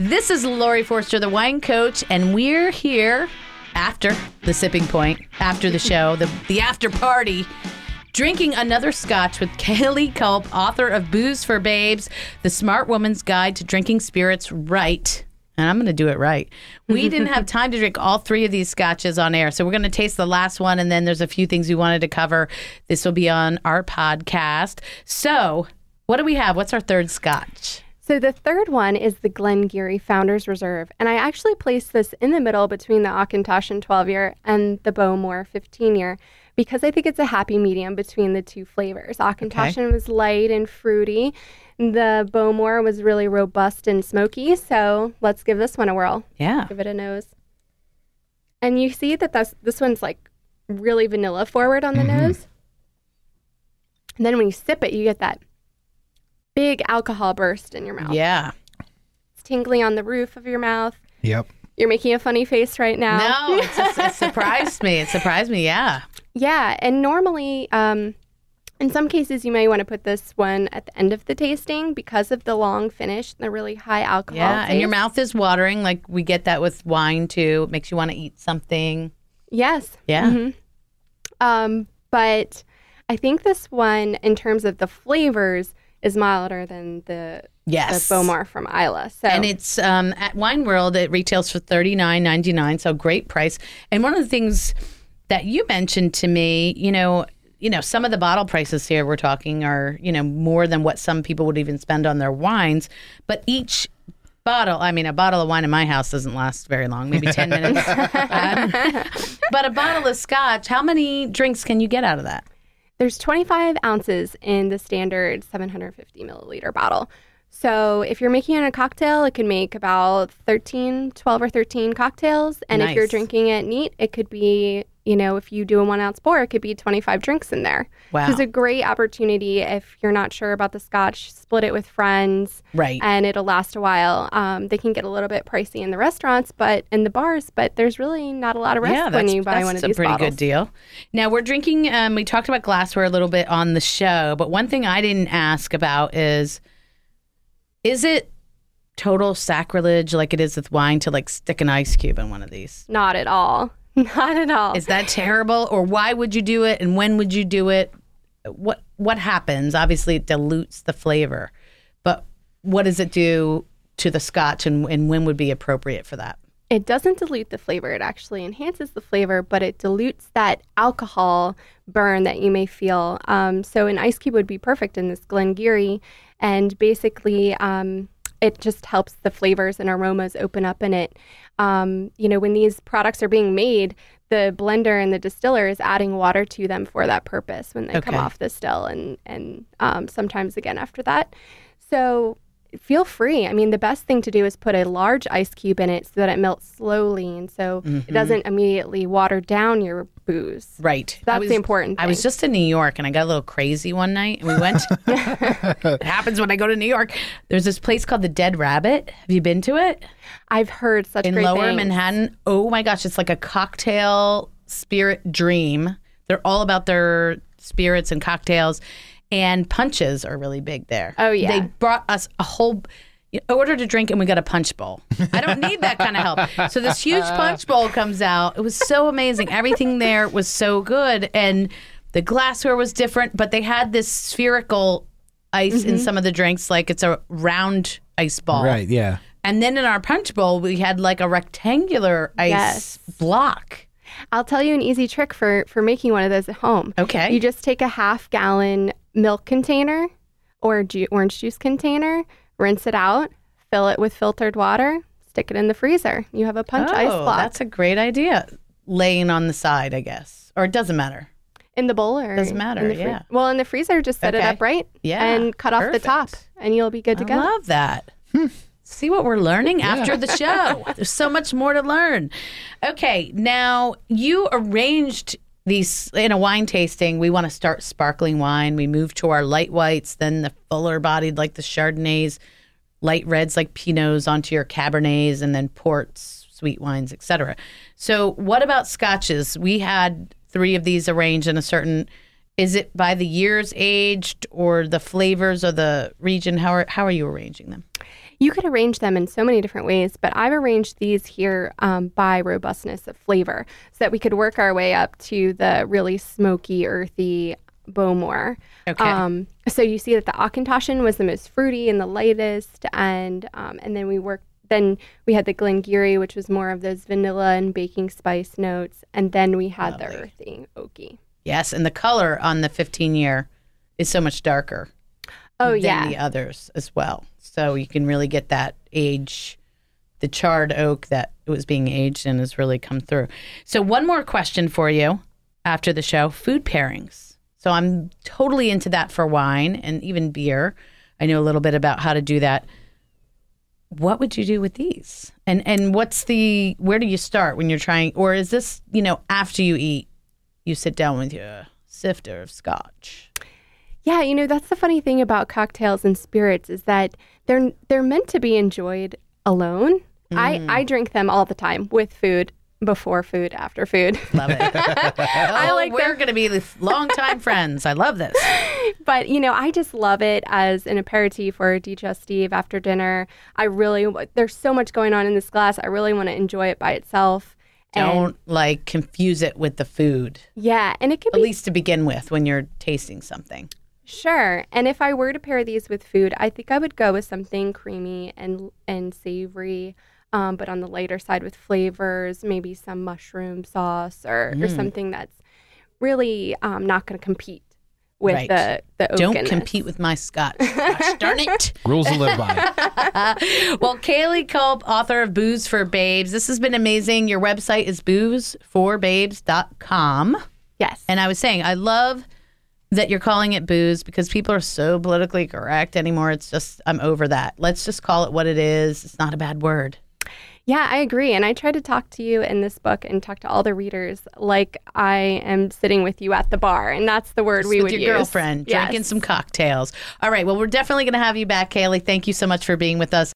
This is Laurie Forster, the wine coach, and we're here after the sipping point, after the show, the, the after party, drinking another scotch with Kayleigh Kulp, author of Booze for Babes, The Smart Woman's Guide to Drinking Spirits Right. And I'm going to do it right. We didn't have time to drink all three of these scotches on air. So we're going to taste the last one. And then there's a few things we wanted to cover. This will be on our podcast. So, what do we have? What's our third scotch? So the third one is the Glen Garioch Founders Reserve, and I actually placed this in the middle between the Auchentoshan 12 year and the Bowmore 15 year because I think it's a happy medium between the two flavors. Auchentoshan was light and fruity. The Bowmore was really robust and smoky. So let's give this one a whirl. Yeah. Give it a nose. And you see that that's, this one's like really vanilla forward on the mm-hmm. nose. And then when you sip it, you get that big alcohol burst in your mouth. Yeah. It's tingly on the roof of your mouth. Yep. You're making a funny face right now. No, it's just, it surprised me. It surprised me. Yeah. Yeah, and normally, um, in some cases, you may want to put this one at the end of the tasting because of the long finish and the really high alcohol. Yeah. And your mouth is watering. Like we get that with wine too. It makes you want to eat something. Yes. Yeah. Mhm. Um, but I think this one, in terms of the flavors, is milder than the Yes. the Bowmore from Islay. So And it's um, at Wine World. It retails for thirty nine ninety nine, so great price. And one of the things that you mentioned to me, you know, you know, some of the bottle prices here we're talking are you know more than what some people would even spend on their wines. But each bottle, I mean, a bottle of wine in my house doesn't last very long, maybe ten minutes. Um, but a bottle of scotch, how many drinks can you get out of that? There's 25 ounces in the standard 750 milliliter bottle. So if you're making it a cocktail, it can make about 13, 12 or 13 cocktails. And if you're drinking it neat, it could be, you know, if you do a one ounce pour, it could be 25 drinks in there. Wow. It's a great opportunity if you're not sure about the scotch, split it with friends. Right. And it'll last a while. Um, they can get a little bit pricey in the restaurants, but in the bars, but there's really not a lot of risk yeah, when that's, you buy one of a pretty bottles. good deal. Now we're drinking. Um, we talked about glassware a little bit on the show, but one thing I didn't ask about is, is it total sacrilege like it is with wine to like stick an ice cube in one of these? Not at all. Not at all. Is that terrible, or why would you do it, and when would you do it? What what happens? Obviously, it dilutes the flavor, but what does it do to the scotch, and, and when would be appropriate for that? It doesn't dilute the flavor. It actually enhances the flavor, but it dilutes that alcohol burn that you may feel. Um, so an ice cube would be perfect in this Glen Garioch, and basically, um, it just helps the flavors and aromas open up in it. Um, you know, when these products are being made, the blender and the distiller is adding water to them for that purpose when they come off the still, and and um, sometimes again after that. So feel free. I mean, the best thing to do is put a large ice cube in it so that it melts slowly and so Mm-hmm. it doesn't immediately water down your booze. Right. That's was- the important thing. I was just in New York and I got a little crazy one night and we went. it happens when I go to New York. There's this place called the Dead Rabbit. Have you been to it? I've heard such In great Lower things. Manhattan. Oh my gosh, it's like a cocktail spirit dream. They're all about their spirits and cocktails. And punches are really big there. Oh, yeah. They brought us a whole you ordered a drink and we got a punch bowl. I don't need that kind of help. So this huge punch bowl comes out. It was so amazing. Everything there was so good and the glassware was different, but they had this spherical ice Mm-hmm. in some of the drinks like it's a round ice ball. Right. Yeah. And then in our punch bowl we had like a rectangular ice Yes. block. I'll tell you an easy trick for for making one of those at home. Okay. You just take a half gallon milk container or ju- orange juice container, rinse it out, fill it with filtered water, stick it in the freezer. You have a punch ice oh, block that's a great idea. Laying on the side, I guess. Or it doesn't matter. in the bowl or Doesn't matter, in the free- yeah. Well, in the freezer, just set it Okay. up right. Yeah, And cut off the top, and you'll be good to go. I go. love that. Hmm. See what we're learning after the show. There's so much more to learn. Okay, now you arranged these in a wine tasting. We want to start sparkling wine. We move to our light whites, then the fuller bodied like the Chardonnays, light reds like Pinots onto your Cabernets, and then ports, sweet wines, etc. So, what about scotches? We had three of these arranged in a certain. Is it by the years aged or the flavors or the region? How are how are you arranging them? You could arrange them in so many different ways, but I've arranged these here um, by robustness of flavor so that we could work our way up to the really smoky, earthy Bowmore. Okay. Um, so you see that the Auchentoshan was the most fruity and the lightest, and um, and then we worked. Then we had the Glen Garioch, which was more of those vanilla and baking spice notes, and then we had the Lovely. earthy oaky. Yes, and the color on the 15 year is so much darker Oh than yeah, the others as well. So you can really get that age. The charred oak that it was being aged in has really come through. So one more question for you after the show: food pairings. So I'm totally into that for wine and even beer. I know a little bit about how to do that. What would you do with these? And and what's the where do you start when you're trying or is this, you know, after you eat, you sit down with your sifter of scotch? Yeah, you know that's the funny thing about cocktails and spirits is that they're they're meant to be enjoyed alone. I mm. I drink them all the time with food, before food, after food. Love it. Oh, I like we're going to be the longtime friends. I love this. but you know, I just love it as an aperitif or a digestive after dinner. I really there's so much going on in this glass. I really want to enjoy it by itself. Don't like confuse it with the food, yeah, and it can be at be least to begin with when you're tasting something. Sure. And if I were to pair these with food, I think I would go with something creamy and and savory, um, but on the lighter side with flavors, maybe some mushroom sauce or, Mm. or something that's really um, not going to compete with Right. the the Don't compete with my scotch. Gosh darn it. Rules to live by. well, Kayleigh Kulp, author of Booze for Babes. This has been amazing. Your website is boozeforbabes.com. Yes. And I was saying, I love that you're calling it booze because people are so politically correct anymore. It's just, I'm over that. Let's just call it what it is. It's not a bad word. Yeah, I agree. And I try to talk to you in this book and talk to all the readers like I am sitting with you at the bar. And that's the word we with would your use. girlfriend, drinking Yes. some cocktails. All right. Well, we're definitely going to have you back, Kayleigh. Thank you so much for being with us.